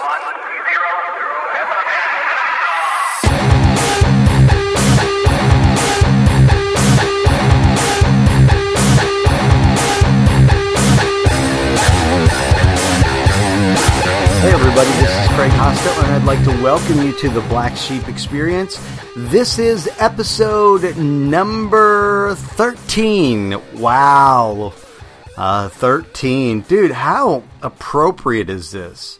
Hey everybody, this is Craig Hostetler and I'd like to welcome you to the Black Sheep Experience. This is episode number 13. Wow. Uh, 13. Dude, how appropriate is this?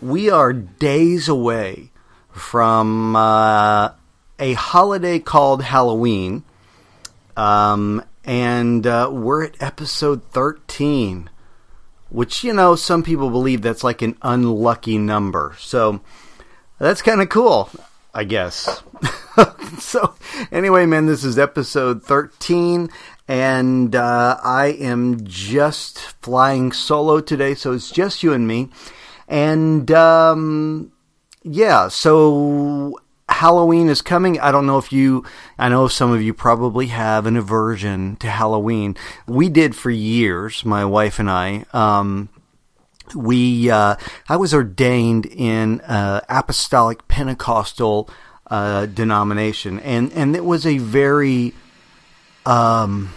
We are days away from uh, a holiday called Halloween. Um, and uh, we're at episode 13 which you know some people believe that's like an unlucky number. So that's kind of cool, I guess. so anyway, man, this is episode 13 and uh, I am just flying solo today, so it's just you and me. And um, yeah, so Halloween is coming. I don't know if you, I know some of you probably have an aversion to Halloween. We did for years, my wife and I. Um, we, uh, I was ordained in uh, apostolic Pentecostal uh, denomination, and and it was a very, um,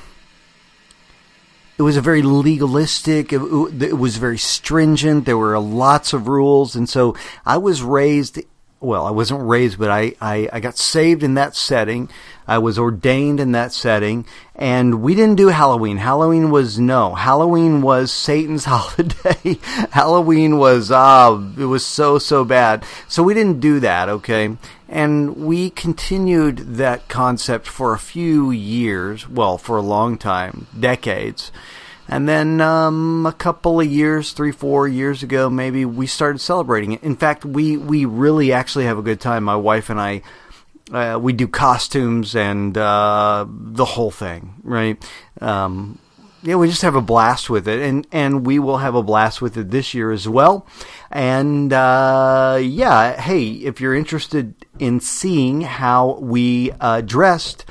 it was a very legalistic. It, it was very stringent. There were lots of rules, and so I was raised well, I wasn't raised, but I, I, I, got saved in that setting. I was ordained in that setting. And we didn't do Halloween. Halloween was no. Halloween was Satan's holiday. Halloween was, ah, uh, it was so, so bad. So we didn't do that, okay? And we continued that concept for a few years. Well, for a long time. Decades. And then um, a couple of years, three, four years ago, maybe we started celebrating it. In fact, we we really actually have a good time. My wife and I. Uh, we do costumes and uh, the whole thing, right? Um, yeah, we just have a blast with it, and and we will have a blast with it this year as well. And uh, yeah, hey, if you're interested in seeing how we uh, dressed,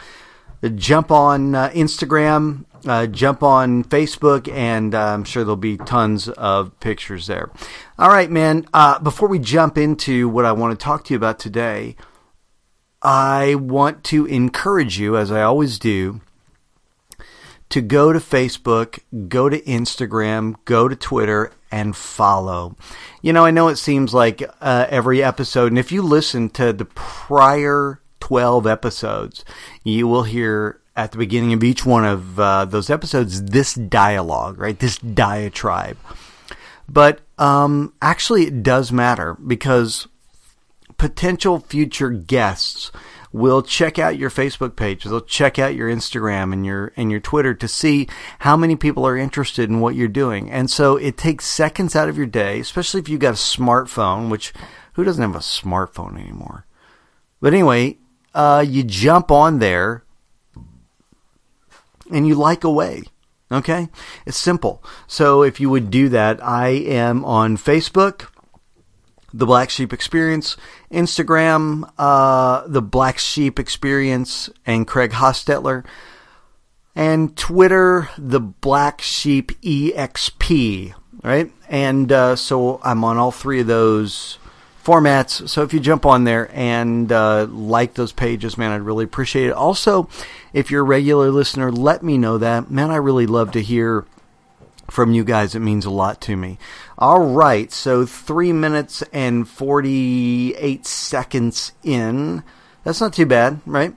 jump on uh, Instagram uh, jump on Facebook, and uh, I'm sure there'll be tons of pictures there. All right, man. Uh, before we jump into what I want to talk to you about today, I want to encourage you, as I always do, to go to Facebook, go to Instagram, go to Twitter, and follow. You know, I know it seems like uh, every episode, and if you listen to the prior 12 episodes, you will hear at the beginning of each one of uh, those episodes this dialogue, right? This diatribe. But um, actually, it does matter because potential future guests will check out your Facebook page. They'll check out your Instagram and your and your Twitter to see how many people are interested in what you're doing. And so it takes seconds out of your day, especially if you've got a smartphone, which who doesn't have a smartphone anymore? But anyway, uh, you jump on there and you like away. Okay? It's simple. So if you would do that, I am on Facebook, The Black Sheep Experience, Instagram, uh, The Black Sheep Experience, and Craig Hostetler, and Twitter, The Black Sheep EXP, right? And uh, so I'm on all three of those formats. So if you jump on there and uh, like those pages, man, I'd really appreciate it. Also, if you're a regular listener, let me know that. Man, I really love to hear from you guys. It means a lot to me. All right, so three minutes and 48 seconds in. That's not too bad, right?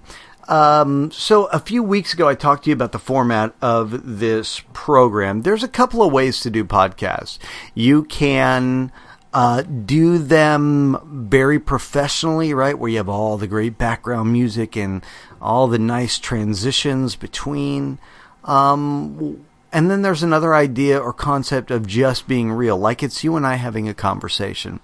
Um, so a few weeks ago, I talked to you about the format of this program. There's a couple of ways to do podcasts. You can uh, do them very professionally, right? Where you have all the great background music and all the nice transitions between. Um, and then there's another idea or concept of just being real, like it's you and I having a conversation.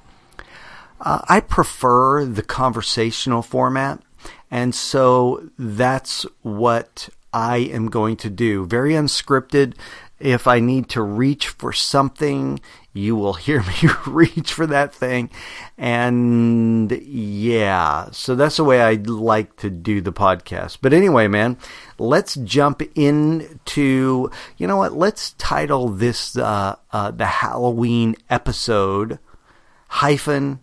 Uh, I prefer the conversational format, and so that's what I am going to do. Very unscripted. If I need to reach for something, you will hear me reach for that thing. And yeah, so that's the way I like to do the podcast. But anyway, man, let's jump into, you know what? Let's title this uh, uh, the Halloween episode hyphen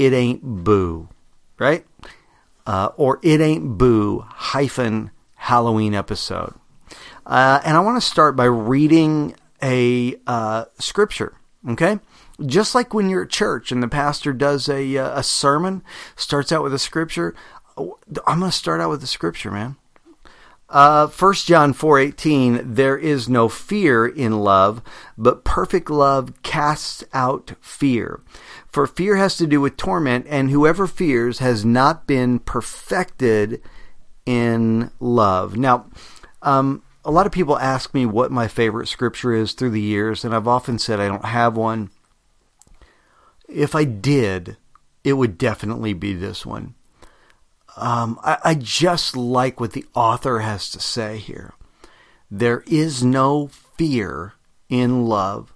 it ain't boo, right? Uh, or it ain't boo hyphen Halloween episode. Uh, and I want to start by reading a uh, scripture, okay? Just like when you're at church and the pastor does a, uh, a sermon, starts out with a scripture. I'm going to start out with the scripture, man. Uh, 1 John 4:18 There is no fear in love, but perfect love casts out fear. For fear has to do with torment, and whoever fears has not been perfected in love. Now, um, a lot of people ask me what my favorite scripture is through the years, and I've often said I don't have one. If I did, it would definitely be this one. Um, I, I just like what the author has to say here. There is no fear in love,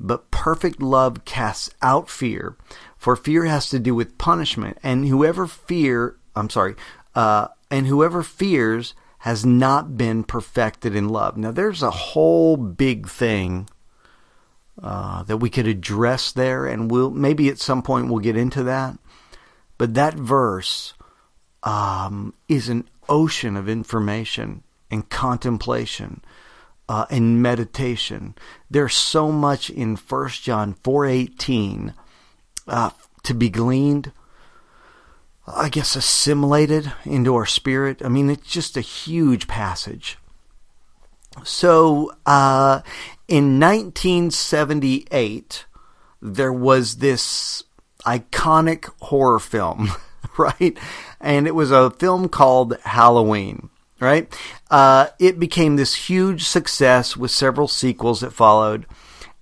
but perfect love casts out fear, for fear has to do with punishment, and whoever fear, I'm sorry, uh, and whoever fears has not been perfected in love. Now, there's a whole big thing uh, that we could address there, and we'll maybe at some point we'll get into that. But that verse um, is an ocean of information and contemplation uh, and meditation. There's so much in First John four eighteen uh, to be gleaned. I guess assimilated into our spirit. I mean, it's just a huge passage. So, uh, in 1978, there was this iconic horror film, right? And it was a film called Halloween, right? Uh, it became this huge success with several sequels that followed.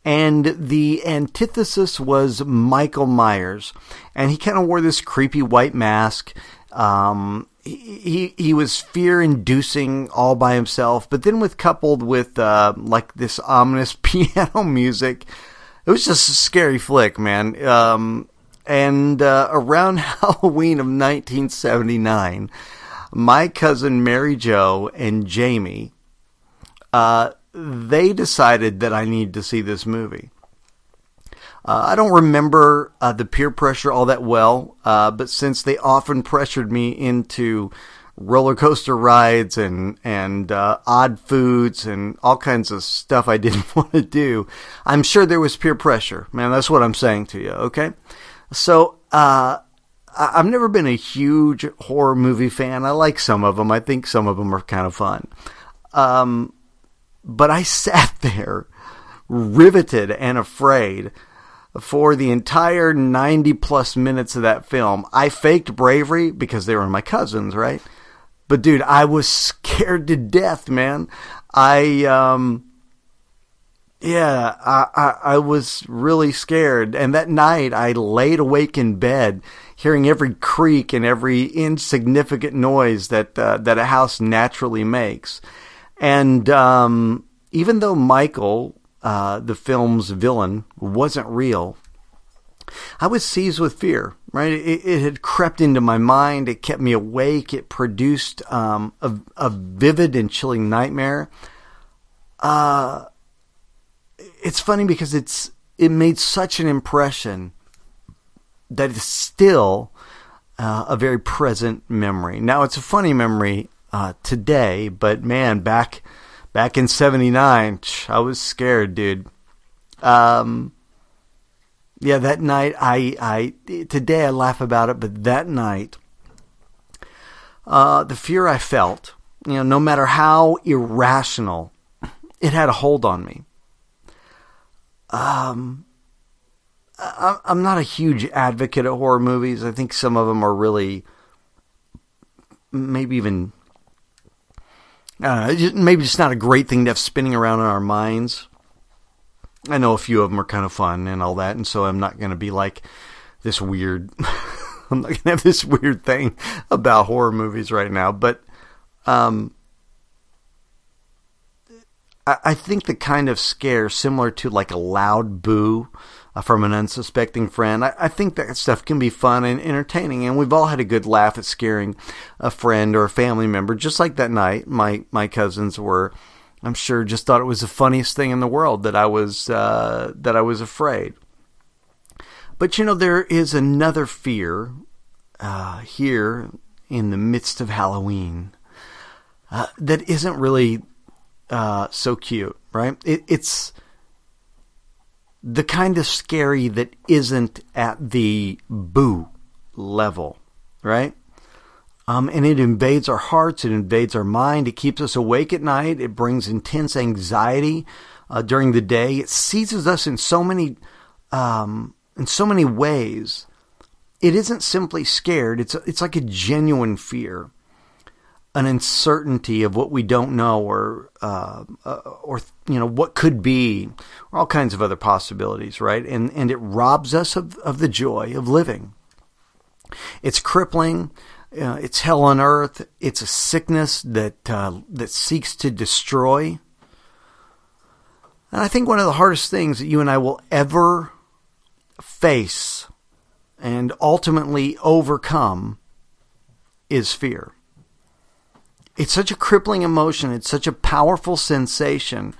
And the antithesis was Michael Myers. And he kind of wore this creepy white mask. Um, he he was fear inducing all by himself, but then with coupled with uh, like this ominous piano music, it was just a scary flick, man. Um, and uh, around Halloween of 1979, my cousin Mary Jo and Jamie, uh, they decided that I need to see this movie. Uh, I don't remember uh, the peer pressure all that well, uh, but since they often pressured me into roller coaster rides and and uh, odd foods and all kinds of stuff I didn't want to do, I'm sure there was peer pressure. Man, that's what I'm saying to you. Okay, so uh, I've never been a huge horror movie fan. I like some of them. I think some of them are kind of fun. Um, but I sat there riveted and afraid for the entire 90 plus minutes of that film. I faked bravery because they were my cousins, right? But dude, I was scared to death, man. I, um, yeah, I, I, I was really scared. And that night I laid awake in bed, hearing every creak and every insignificant noise that, uh, that a house naturally makes. And, um, even though Michael uh, the film's villain wasn't real, I was seized with fear, right? It, it, had crept into my mind. It kept me awake. It produced um, a, a, vivid and chilling nightmare. Uh, it's funny because it's it made such an impression that it's still uh, a very present memory. Now it's a funny memory uh, today, but man, back back in 79, I was scared, dude. Um, yeah, that night, I, I, today I laugh about it, but that night, uh, the fear I felt, you know, no matter how irrational, it had a hold on me. Um, I'm not a huge advocate of horror movies. I think some of them are really, maybe even uh, maybe it's not a great thing to have spinning around in our minds. I know a few of them are kind of fun and all that, and so I'm not going to be like this weird. I'm not going to have this weird thing about horror movies right now, but um, I, think the kind of scare similar to like a loud boo uh, from an unsuspecting friend. I, I, think that stuff can be fun and entertaining, and we've all had a good laugh at scaring a friend or a family member. Just like that night, my my cousins were, I'm sure, just thought it was the funniest thing in the world that I was uh, that I was afraid. But you know, there is another fear uh, here in the midst of Halloween uh, that isn't really uh, so cute, right? It, it's the kind of scary that isn't at the boo level, right? Um, and it invades our hearts, it invades our mind, it keeps us awake at night, it brings intense anxiety uh, during the day, it seizes us in so many um, in so many ways. It isn't simply scared; it's it's like a genuine fear an uncertainty of what we don't know or uh, uh, or you know what could be or all kinds of other possibilities right? And and it robs us of, of the joy of living. It's crippling. Uh, it's hell on earth. It's a sickness that uh, that seeks to destroy. And I think one of the hardest things that you and I will ever face and ultimately overcome is fear it's such a crippling emotion. It's such a powerful sensation.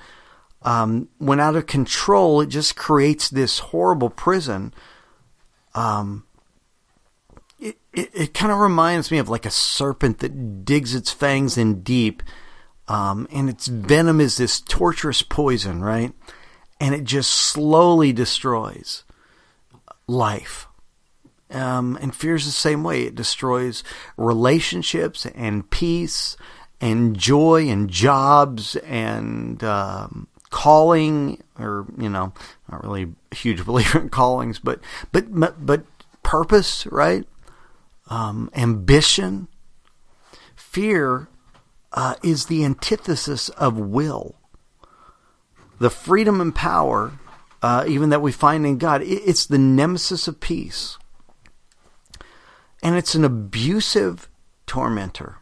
Um, when out of control, it just creates this horrible prison. Um, it, it, it kind of reminds me of like a serpent that digs its fangs in deep, um, and its venom is this torturous poison, right? And it just slowly destroys life. Um, and fear is the same way. It destroys relationships and peace and joy and jobs and um, calling, or you know, not really a huge believer in callings, but but but purpose, right? Um, ambition. Fear uh, is the antithesis of will. The freedom and power, uh, even that we find in God, it's the nemesis of peace and it's an abusive tormentor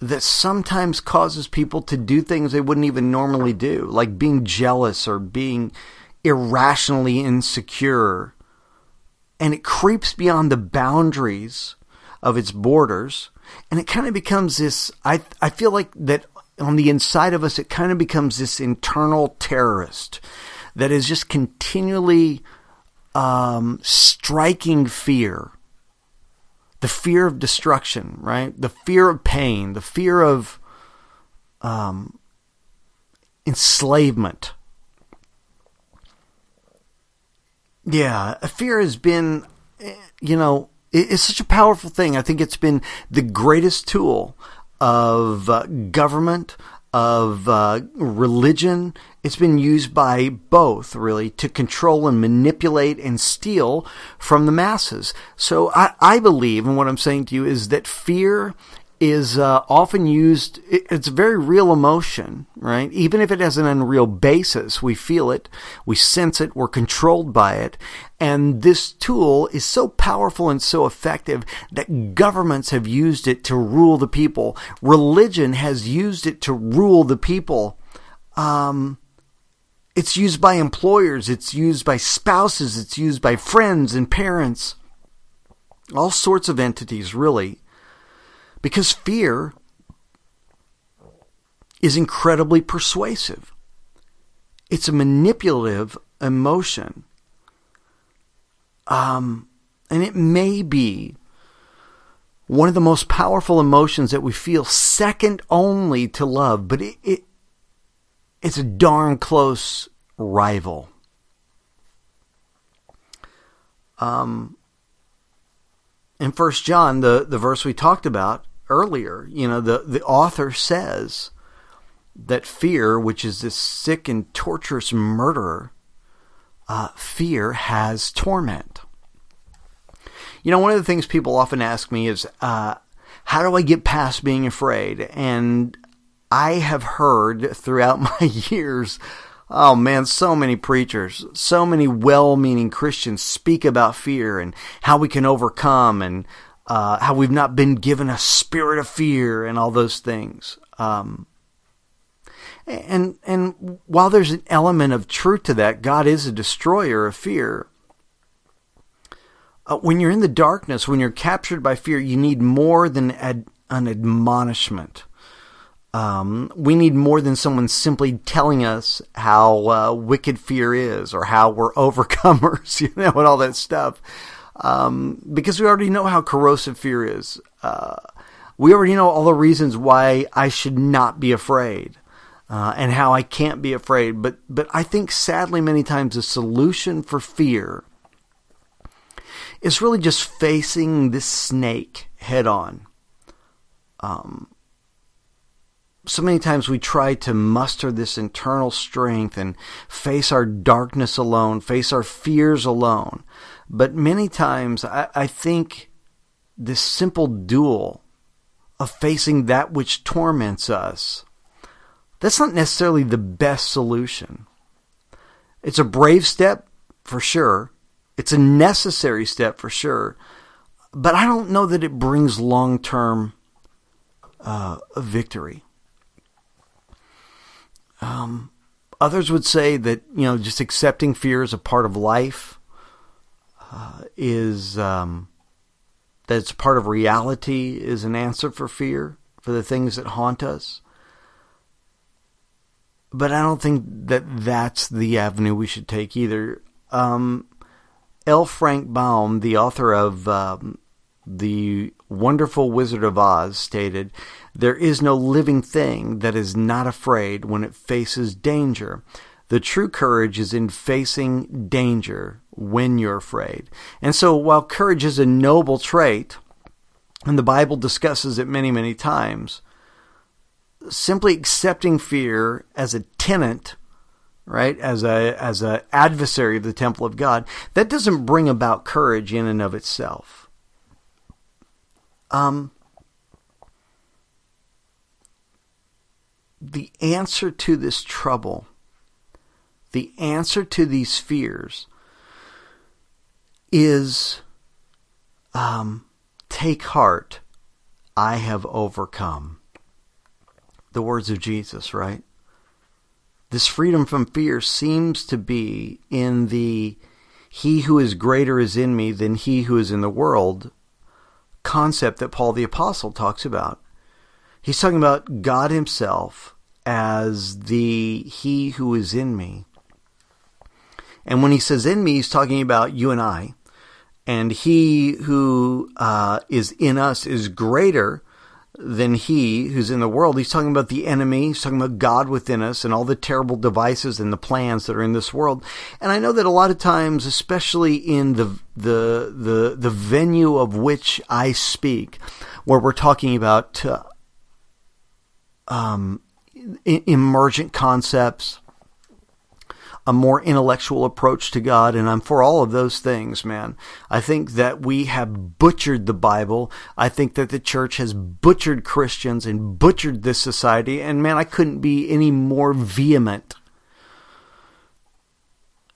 that sometimes causes people to do things they wouldn't even normally do, like being jealous or being irrationally insecure. And it creeps beyond the boundaries of its borders. And it kind of becomes this I, I feel like that on the inside of us, it kind of becomes this internal terrorist that is just continually um, striking fear the fear of destruction, right? The fear of pain, the fear of um, enslavement. Yeah, fear has been, eh, you know, it's such a powerful thing. I think it's been the greatest tool of uh, government, of uh, religion. It's been used by both, really, to control and manipulate and steal from the masses. So I, I believe, and what I'm saying to you is that fear is uh, often used, it's a very real emotion, right? Even if it has an unreal basis, we feel it, we sense it, we're controlled by it. And this tool is so powerful and so effective that governments have used it to rule the people. Religion has used it to rule the people. Um, it's used by employers, it's used by spouses, it's used by friends and parents. All sorts of entities, really because fear is incredibly persuasive. It's a manipulative emotion. Um, and it may be one of the most powerful emotions that we feel, second only to love, but it, it it's a darn close rival. Um, in First John, the, the verse we talked about, earlier. You know, the, the author says that fear, which is this sick and torturous murderer, uh, fear has torment. You know, one of the things people often ask me is, uh, how do I get past being afraid? And I have heard throughout my years, oh man, so many preachers, so many well meaning Christians speak about fear and how we can overcome and uh, how we've not been given a spirit of fear and all those things. Um, and and while there's an element of truth to that, God is a destroyer of fear. Uh, when you're in the darkness, when you're captured by fear, you need more than ad- an admonishment. Um, we need more than someone simply telling us how uh, wicked fear is or how we're overcomers, you know, and all that stuff. Um, because we already know how corrosive fear is. Uh, we already know all the reasons why I should not be afraid. Uh, and how I can't be afraid, but but I think sadly many times the solution for fear is really just facing this snake head on. Um, so many times we try to muster this internal strength and face our darkness alone, face our fears alone. But many times I, I think this simple duel of facing that which torments us, that's not necessarily the best solution. It's a brave step for sure. It's a necessary step for sure. But I don't know that it brings long term uh, victory. Um, others would say that you know just accepting fear as a part of life uh, is um, that it's part of reality is an answer for fear for the things that haunt us. But I don't think that that's the avenue we should take either. Um, L. Frank Baum, the author of um, the wonderful Wizard of Oz, stated there is no living thing that is not afraid when it faces danger. The true courage is in facing danger when you're afraid. And so, while courage is a noble trait, and the Bible discusses it many, many times, simply accepting fear as a tenant, right, as a as a adversary of the temple of God, that doesn't bring about courage in and of itself. Um, the answer to this trouble, the answer to these fears, is um, take heart, I have overcome. The words of Jesus, right? This freedom from fear seems to be in the he who is greater is in me than he who is in the world concept that Paul the Apostle talks about. He's talking about God Himself as the He who is in me. And when he says in me, he's talking about you and I. And he who uh, is in us is greater than he who's in the world. He's talking about the enemy. He's talking about God within us and all the terrible devices and the plans that are in this world. And I know that a lot of times, especially in the the the the venue of which I speak, where we're talking about uh, um, emergent concepts, a more intellectual approach to God, and I'm for all of those things, man. I think that we have butchered the Bible. I think that the church has butchered Christians and butchered this society, and man, I couldn't be any more vehement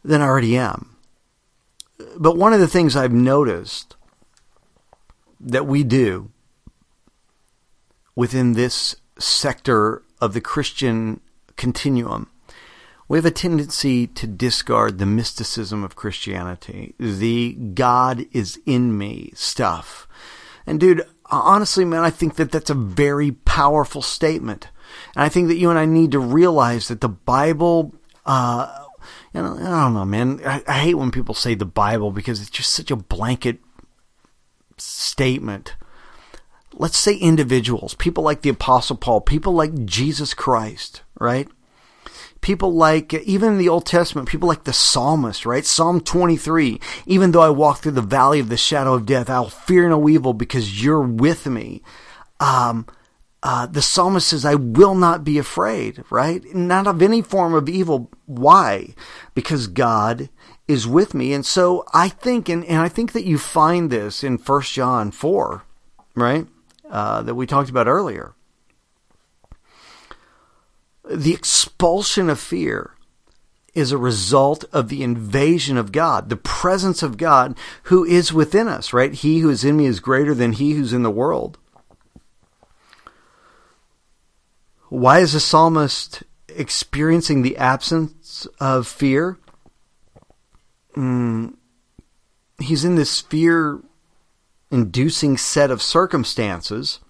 than I already am. But one of the things I've noticed that we do within this sector of the Christian continuum, we have a tendency to discard the mysticism of Christianity, the God is in me stuff. And dude, honestly, man, I think that that's a very powerful statement. And I think that you and I need to realize that the Bible, uh, you know, I don't know, man. I, I hate when people say the Bible because it's just such a blanket statement let's say individuals, people like the Apostle Paul, people like Jesus Christ, right? People like, even in the Old Testament, people like the psalmist, right? Psalm 23, even though I walk through the valley of the shadow of death, I'll fear no evil because you're with me. Um, uh, the psalmist says, I will not be afraid, right? Not of any form of evil. Why? Because God is with me. And so I think, and, and I think that you find this in 1 John 4, right? Uh, that we talked about earlier. The expulsion of fear is a result of the invasion of God, the presence of God who is within us, right? He who is in me is greater than he who's in the world. Why is the psalmist experiencing the absence of fear? Mm, he's in this fear inducing set of circumstances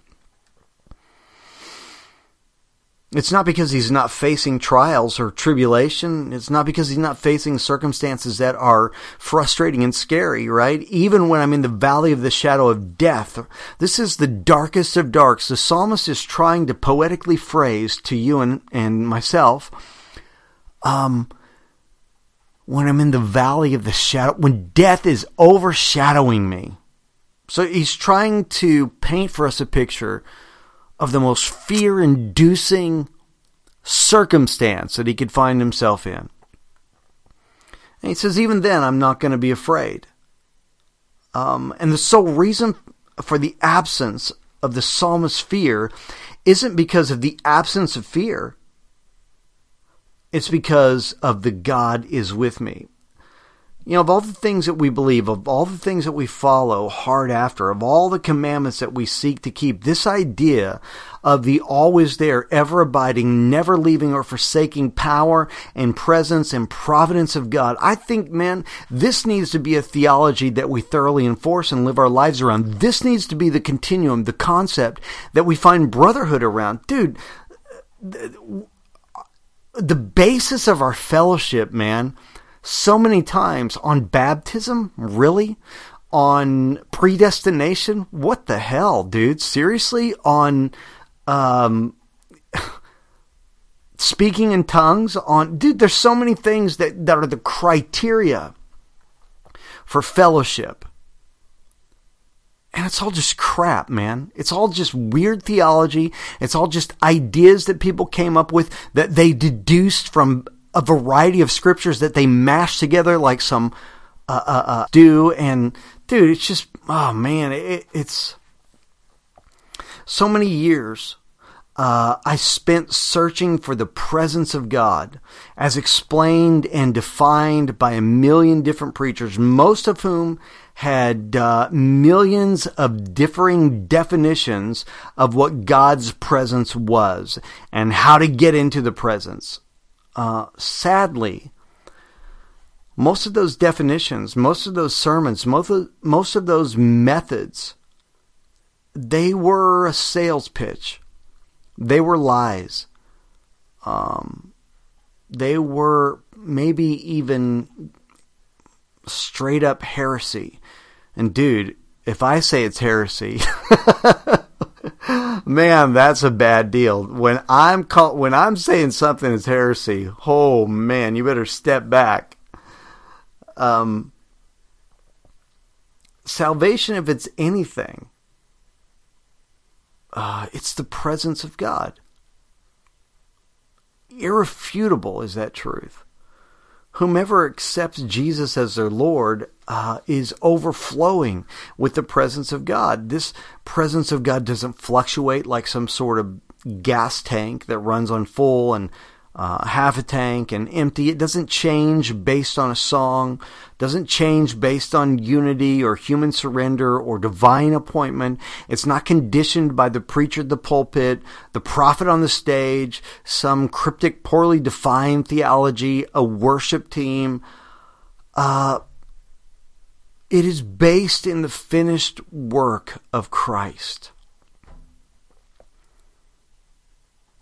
It's not because he's not facing trials or tribulation. It's not because he's not facing circumstances that are frustrating and scary, right? Even when I'm in the valley of the shadow of death, this is the darkest of darks. The psalmist is trying to poetically phrase to you and, and myself, um, when I'm in the valley of the shadow, when death is overshadowing me. So he's trying to paint for us a picture of the most fear inducing circumstance that he could find himself in. And he says, even then, I'm not going to be afraid. Um, and the sole reason for the absence of the psalmist's fear isn't because of the absence of fear. It's because of the God is with me you know, of all the things that we believe, of all the things that we follow hard after, of all the commandments that we seek to keep, this idea of the always there, ever abiding, never leaving or forsaking power and presence and providence of God, I think, man, this needs to be a theology that we thoroughly enforce and live our lives around. This needs to be the continuum, the concept that we find brotherhood around. Dude, the basis of our fellowship, man, so many times on baptism? Really? On predestination? What the hell, dude? Seriously? On um, speaking in tongues? On dude, there's so many things that, that are the criteria for fellowship. And it's all just crap, man. It's all just weird theology. It's all just ideas that people came up with that they deduced from a variety of scriptures that they mash together like some uh, uh, uh, do. And dude, it's just oh man, it, it's so many years. Uh, I spent searching for the presence of God as explained and defined by a million different preachers, most of whom had uh, millions of differing definitions of what God's presence was and how to get into the presence uh, sadly, most of those definitions, most of those sermons, most of, most of those methods, they were a sales pitch. They were lies. Um, they were maybe even straight up heresy. And dude, if I say it's heresy, man, that's a bad deal. When I'm call- when I'm saying something is heresy, oh man, you better step back. Um, salvation, if it's anything, uh, it's the presence of God. Irrefutable is that truth whomever accepts Jesus as their Lord uh, is overflowing with the presence of God. This presence of God doesn't fluctuate like some sort of gas tank that runs on full and uh, half a tank and empty. It doesn't change based on a song, doesn't change based on unity or human surrender or divine appointment. It's not conditioned by the preacher at the pulpit, the prophet on the stage, some cryptic, poorly defined theology, a worship team. Uh, it is based in the finished work of Christ.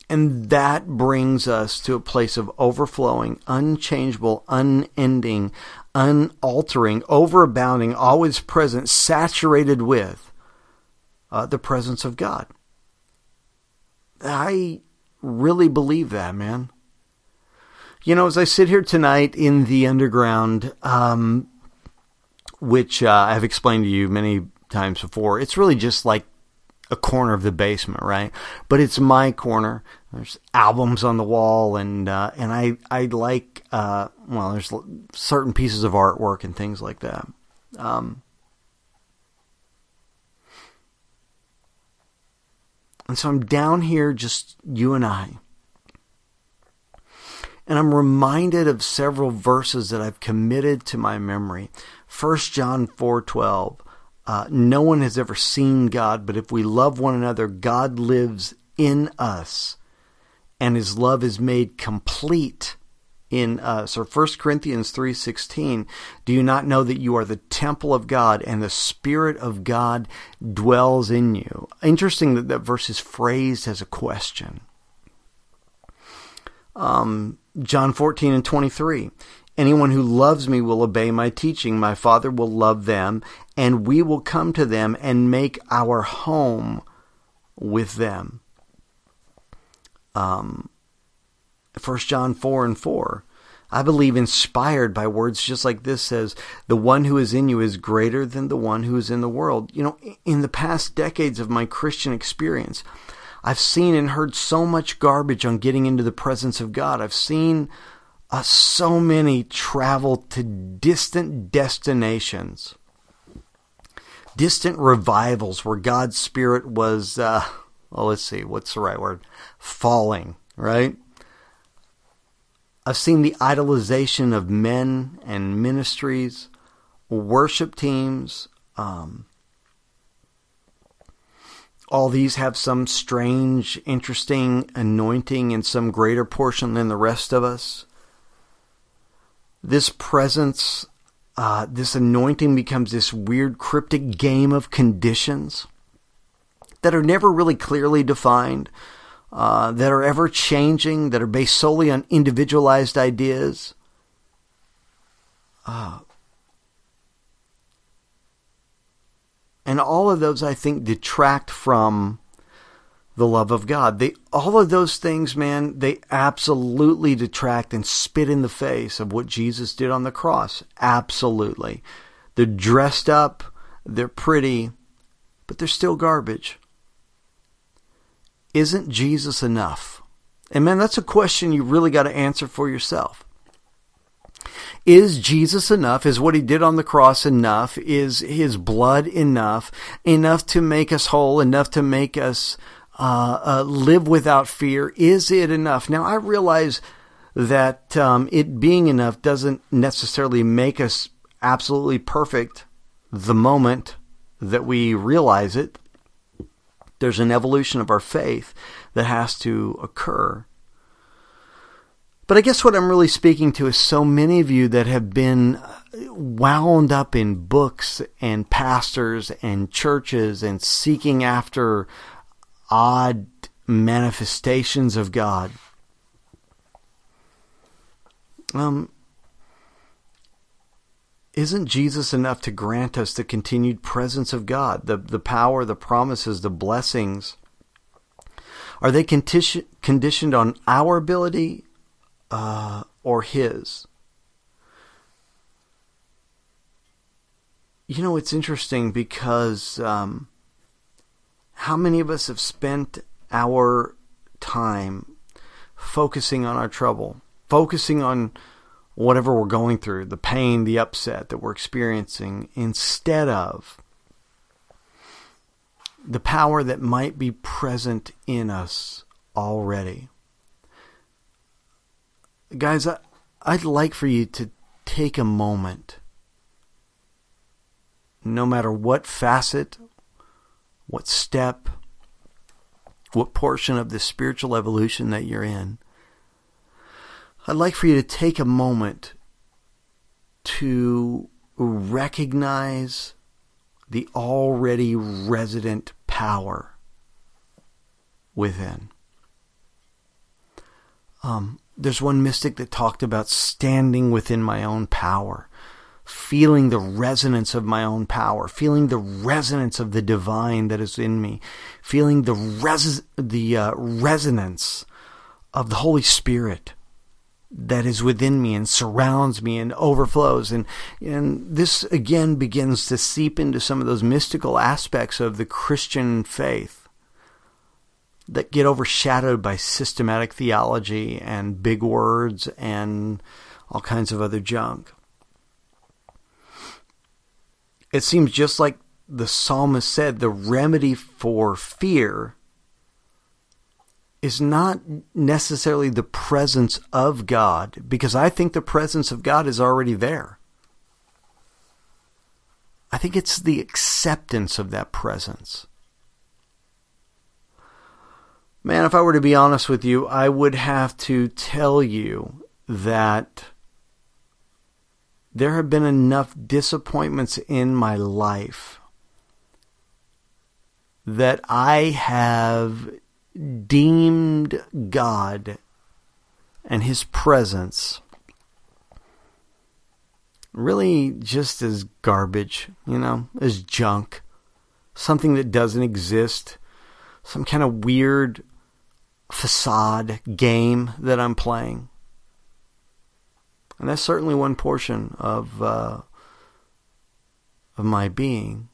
And that brings us to a place of overflowing, unchangeable, unending, unaltering, overabounding, always present, saturated with uh, the presence of God. I really believe that, man. You know, as I sit here tonight in the underground, um, which uh, I've explained to you many times before, it's really just like a corner of the basement, right? But it's my corner. There's albums on the wall, and uh, and I I like uh, well, there's certain pieces of artwork and things like that. Um, and so I'm down here, just you and I. And I'm reminded of several verses that I've committed to my memory. 1 John 4:12 uh, no one has ever seen God, but if we love one another, God lives in us, and His love is made complete in us. Or 1 Corinthians 3:16, do you not know that you are the temple of God and the Spirit of God dwells in you? Interesting that that verse is phrased as a question. Um, John 14 and 23. Anyone who loves me will obey my teaching. My Father will love them, and we will come to them and make our home with them. Um, 1 John 4 and 4. I believe inspired by words just like this says, the one who is in you is greater than the one who is in the world. You know, in the past decades of my Christian experience, I've seen and heard so much garbage on getting into the presence of God. I've seen uh, so many travel to distant destinations, distant revivals where God's Spirit was, uh, well, let's see, what's the right word? Falling, right? I've seen the idolization of men and ministries, worship teams. Um, all these have some strange, interesting anointing in some greater portion than the rest of us. This presence, uh, this anointing becomes this weird, cryptic game of conditions that are never really clearly defined uh, that are ever changing, that are based solely on individualized ideas. Uh, and all of those, I think, detract from the love of God. They, all of those things, man, they absolutely detract and spit in the face of what Jesus did on the cross. Absolutely. They're dressed up, they're pretty, but they're still garbage. Isn't Jesus enough? And man, that's a question you really got to answer for yourself. Is Jesus enough? Is what he did on the cross enough? Is his blood enough? Enough to make us whole? Enough to make us uh, uh, live without fear? Is it enough? Now, I realize that um, it being enough doesn't necessarily make us absolutely perfect the moment that we realize it there's an evolution of our faith that has to occur. But I guess what I'm really speaking to is so many of you that have been wound up in books and pastors and churches and seeking after odd manifestations of God. Um, isn't Jesus enough to grant us the continued presence of God, the, the power, the promises, the blessings? Are they condition, conditioned on our ability uh, or His? You know, it's interesting because um, how many of us have spent our time focusing on our trouble, focusing on whatever we're going through, the pain, the upset that we're experiencing, instead of the power that might be present in us already. Guys, I'd like for you to take a moment, no matter what facet, what step, what portion of the spiritual evolution that you're in, I'd like for you to take a moment to recognize the already resident power within. Um, there's one mystic that talked about standing within my own power, feeling the resonance of my own power, feeling the resonance of the divine that is in me, feeling the res- the uh, resonance of the Holy Spirit that is within me and surrounds me and overflows and and this again begins to seep into some of those mystical aspects of the Christian faith that get overshadowed by systematic theology and big words and all kinds of other junk. It seems just like the psalmist said the remedy for fear is not necessarily the presence of God, because I think the presence of God is already there. I think it's the acceptance of that presence. Man, if I were to be honest with you, I would have to tell you that there have been enough disappointments in my life that I have deemed God and his presence really just as garbage, you know, as junk, something that doesn't exist, some kind of weird facade game that I'm playing. And that's certainly one portion of uh, of my being.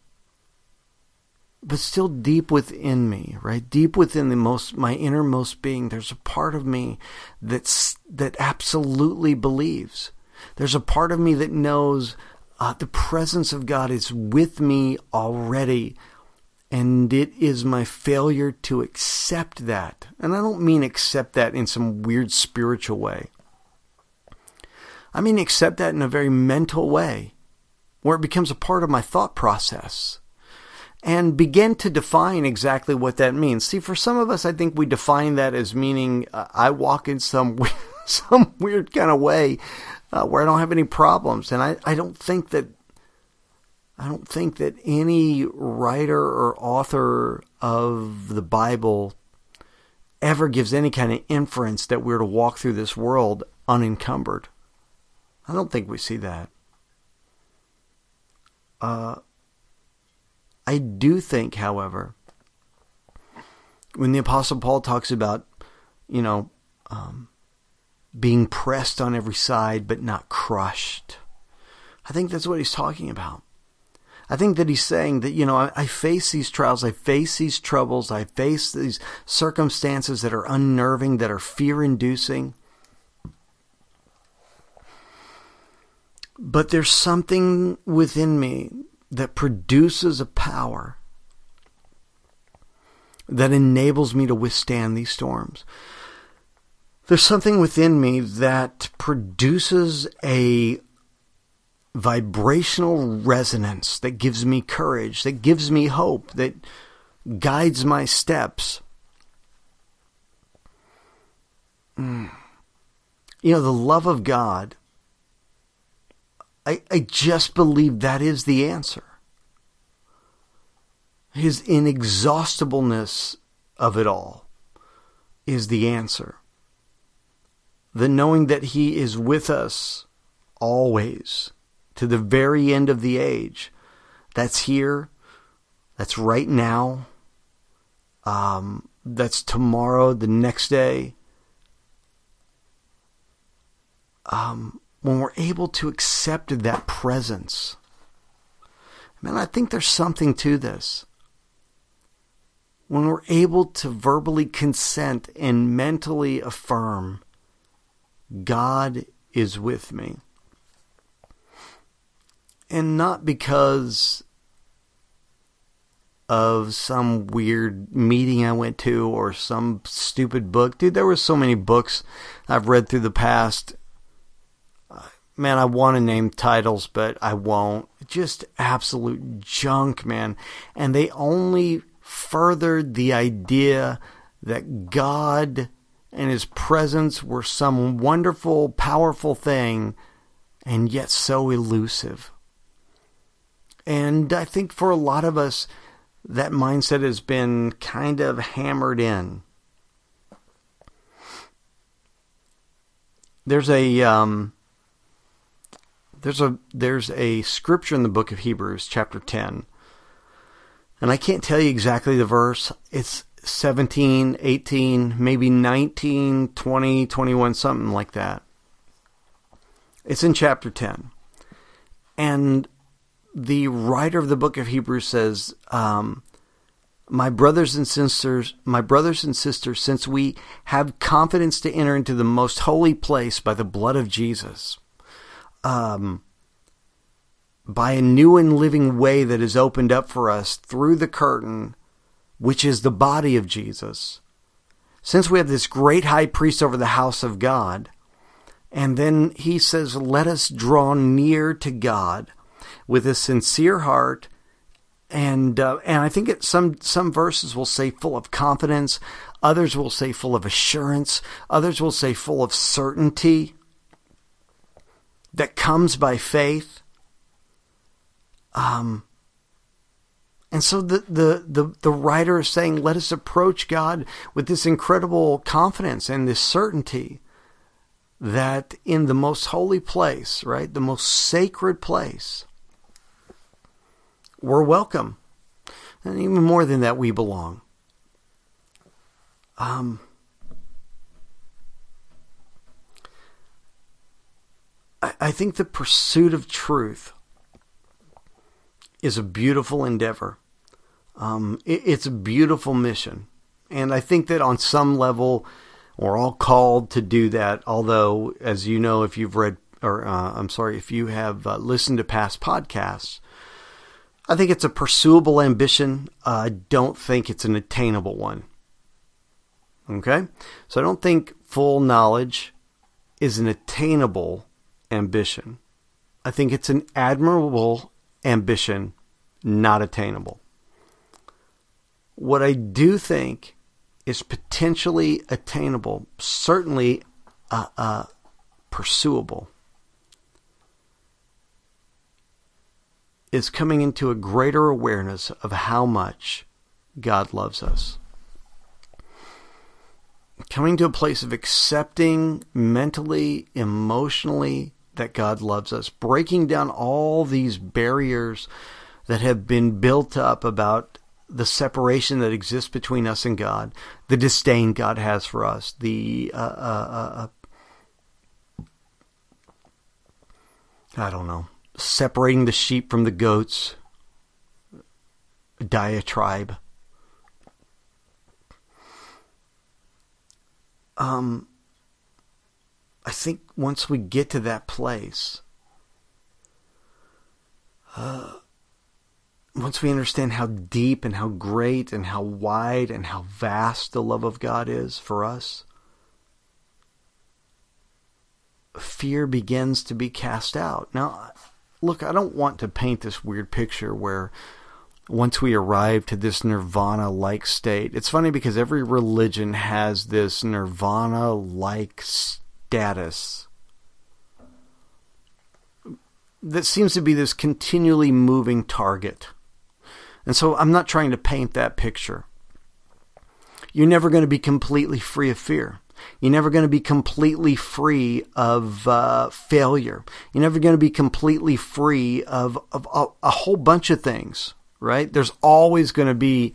But still deep within me, right? Deep within the most my innermost being, there's a part of me that's that absolutely believes. There's a part of me that knows uh, the presence of God is with me already. And it is my failure to accept that. And I don't mean accept that in some weird spiritual way. I mean accept that in a very mental way where it becomes a part of my thought process and begin to define exactly what that means. See, for some of us, I think we define that as meaning uh, I walk in some some weird kind of way uh, where I don't have any problems, and I, I don't think that I don't think that any writer or author of the Bible ever gives any kind of inference that we're to walk through this world unencumbered. I don't think we see that. Uh, I do think, however, when the Apostle Paul talks about, you know, um, being pressed on every side but not crushed, I think that's what he's talking about. I think that he's saying that, you know, I, I, face these trials, I face these troubles, I face these circumstances that are unnerving, that are fear inducing. But there's something within me that produces a power that enables me to withstand these storms. There's something within me that produces a vibrational resonance that gives me courage, that gives me hope, that guides my steps. Mm. You know, the love of God I, I just believe that is the answer. His inexhaustibleness of it all is the answer. The knowing that He is with us always to the very end of the age. That's here. That's right now. Um, that's tomorrow, the next day. Um, when we're able to accept that presence. Man, I think there's something to this. When we're able to verbally consent and mentally affirm, God is with me. And not because of some weird meeting I went to or some stupid book. Dude, there were so many books I've read through the past man, I want to name titles, but I won't. Just absolute junk, man. And they only furthered the idea that God and His presence were some wonderful, powerful thing, and yet so elusive. And I think for a lot of us, that mindset has been kind of hammered in. There's a um, there's a there's a scripture in the book of Hebrews, chapter 10. And I can't tell you exactly the verse. It's 17, 18, maybe 19, 20, 21, something like that. It's in chapter 10. And the writer of the book of Hebrews says, um, my brothers and sisters, my brothers and sisters, since we have confidence to enter into the most holy place by the blood of Jesus, um, by a new and living way that is opened up for us through the curtain, which is the body of Jesus. Since we have this great high priest over the house of God, and then he says, Let us draw near to God with a sincere heart. And uh, and I think it, some some verses will say full of confidence, others will say full of assurance, others will say full of certainty that comes by faith. Um, and so the, the, the, the writer is saying, let us approach God with this incredible confidence and this certainty that in the most holy place, right, the most sacred place, we're welcome. And even more than that, we belong. Um, I, think the pursuit of truth is a beautiful endeavor. Um, it, it's a beautiful mission. And I think that on some level, we're all called to do that. Although, as you know, if you've read, or uh, I'm sorry, if you have uh, listened to past podcasts, I think it's a pursuable ambition. Uh, I don't think it's an attainable one. Okay? So I don't think full knowledge is an attainable ambition. I think it's an admirable ambition, not attainable. What I do think is potentially attainable, certainly uh, uh, pursuable, is coming into a greater awareness of how much God loves us. Coming to a place of accepting mentally, emotionally that God loves us, breaking down all these barriers that have been built up about the separation that exists between us and God, the disdain God has for us, the uh, uh, uh, I don't know, separating the sheep from the goats, diatribe. Um, I think once we get to that place, uh, once we understand how deep and how great and how wide and how vast the love of God is for us, fear begins to be cast out. Now, look, I don't want to paint this weird picture where once we arrive to this nirvana like state, it's funny because every religion has this nirvana like status that seems to be this continually moving target. And so I'm not trying to paint that picture. You're never going to be completely free of fear. You're never going to be completely free of uh, failure. You're never going to be completely free of, of a, a whole bunch of things, right? There's always going to be,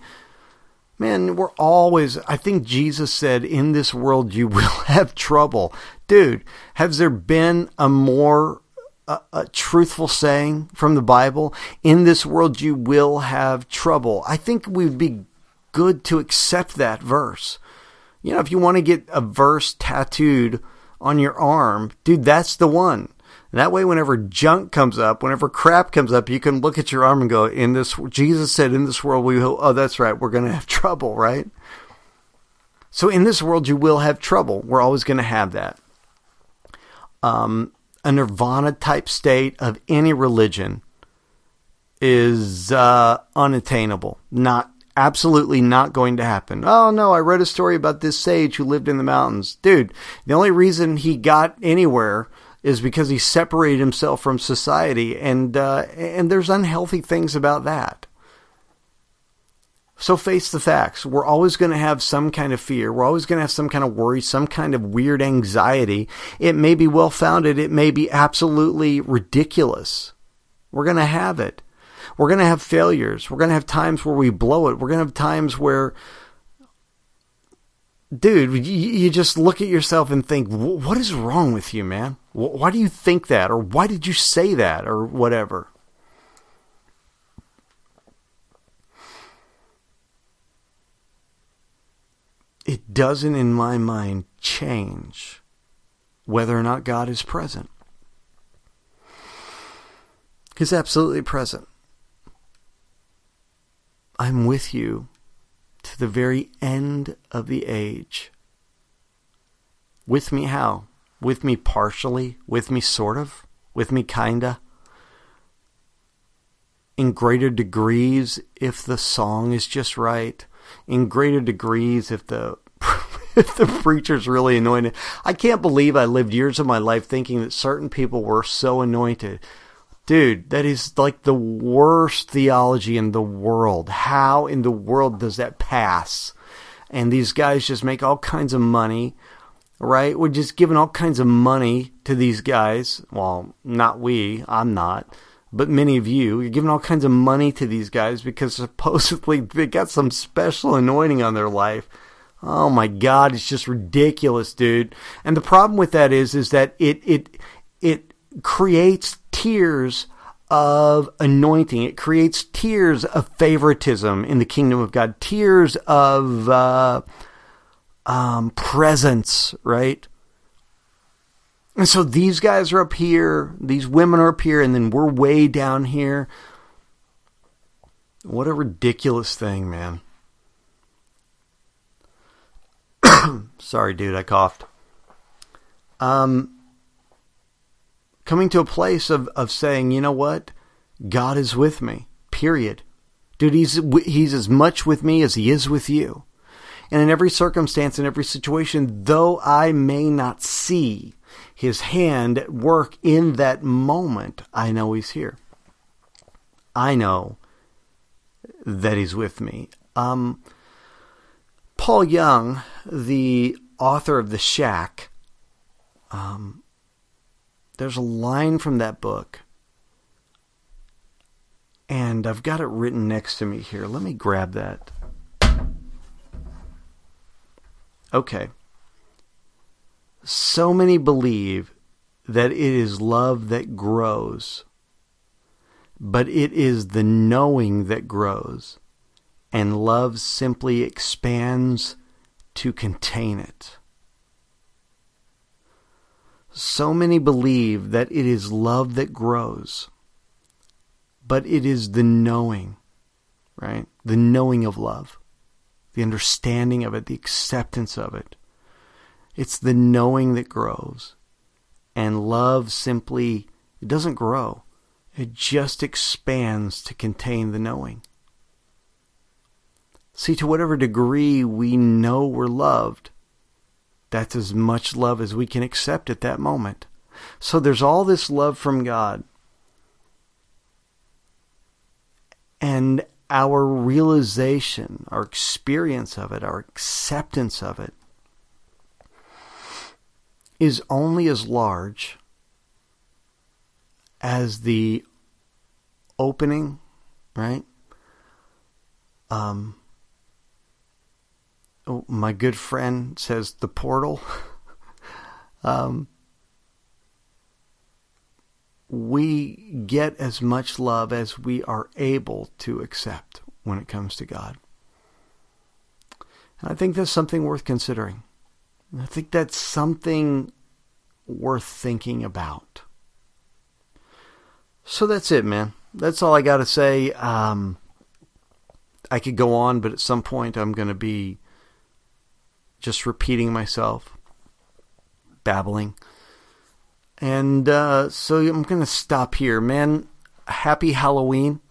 man, we're always, I think Jesus said, in this world you will have trouble. Dude, has there been a more a, a, truthful saying from the Bible. In this world, you will have trouble. I think we'd be good to accept that verse. You know, if you want to get a verse tattooed on your arm, dude, that's the one. That way, whenever junk comes up, whenever crap comes up, you can look at your arm and go, "In this, Jesus said, in this world, we will. oh, that's right, we're going to have trouble, right?" So, in this world, you will have trouble. We're always going to have that. Um, a nirvana type state of any religion is uh, unattainable. Not absolutely not going to happen. Oh no, I read a story about this sage who lived in the mountains. Dude, the only reason he got anywhere is because he separated himself from society, and uh, and there's unhealthy things about that. So face the facts. We're always going to have some kind of fear. We're always going to have some kind of worry, some kind of weird anxiety. It may be well founded. It may be absolutely ridiculous. We're going to have it. We're going to have failures. We're going to have times where we blow it. We're going to have times where, dude, you, just look at yourself and think, what is wrong with you, man? Why do you think that? Or why did you say that? Or whatever. it doesn't, in my mind, change whether or not God is present. He's absolutely present. I'm with you to the very end of the age. With me how? With me partially? With me sort of? With me kinda? In greater degrees if the song is just right in greater degrees if the if the preacher's really anointed. I can't believe I lived years of my life thinking that certain people were so anointed. Dude, that is like the worst theology in the world. How in the world does that pass? And these guys just make all kinds of money right? We're just giving all kinds of money to these guys. Well, not we, I'm not, but many of you. You're giving all kinds of money to these guys because supposedly they got some special anointing on their life. Oh my God, it's just ridiculous, dude. And the problem with that is, is that it, it, it creates tiers of anointing. It creates tiers of favoritism in the kingdom of God, tiers of uh, um, presence, right? And so these guys are up here, these women are up here, and then we're way down here. What a ridiculous thing, man. Sorry, dude, I coughed. Um, coming to a place of, of saying, you know what? God is with me. Period. Dude, he's, he's as much with me as he is with you. And in every circumstance, in every situation, though I may not see his hand at work in that moment, I know he's here. I know that he's with me. Um, Paul Young, the author of The Shack, um, there's a line from that book, and I've got it written next to me here. Let me grab that. Okay. So many believe that it is love that grows, but it is the knowing that grows, and love simply expands to contain it. So many believe that it is love that grows, but it is the knowing, right? The knowing of love, the understanding of it, the acceptance of it. It's the knowing that grows. And love simply, it doesn't grow. It just expands to contain the knowing. See, to whatever degree we know we're loved, that's as much love as we can accept at that moment. So there's all this love from God. And our realization, our experience of it, our acceptance of it is only as large as the opening, right? Um, oh, my good friend says the portal. um, we get as much love as we are able to accept when it comes to God. And I think that's something worth considering. I think that's something worth thinking about. So that's it, man. That's all I got to say. Um, I could go on, but at some point I'm going to be just repeating myself, babbling. And uh, so I'm going to stop here. Man, happy Halloween.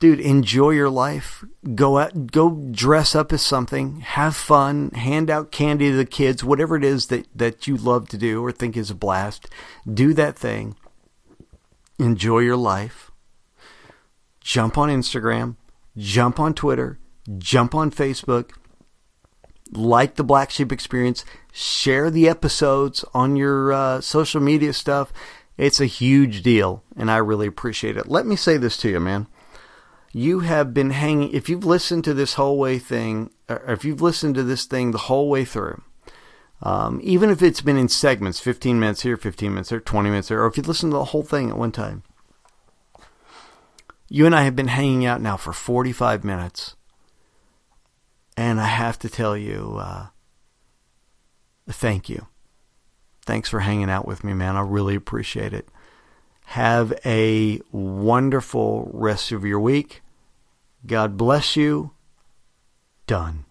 Dude, enjoy your life. Go out, go dress up as something. Have fun. Hand out candy to the kids. Whatever it is that, that you love to do or think is a blast, do that thing. Enjoy your life. Jump on Instagram. Jump on Twitter. Jump on Facebook like the Black Sheep Experience, share the episodes on your uh, social media stuff. It's a huge deal, and I really appreciate it. Let me say this to you, man. You have been hanging, if you've listened to this whole way thing, or if you've listened to this thing the whole way through, um, even if it's been in segments, 15 minutes here, 15 minutes there, 20 minutes there, or if you listen to the whole thing at one time, you and I have been hanging out now for 45 minutes. And I have to tell you, uh, thank you. Thanks for hanging out with me, man. I really appreciate it. Have a wonderful rest of your week. God bless you. Done.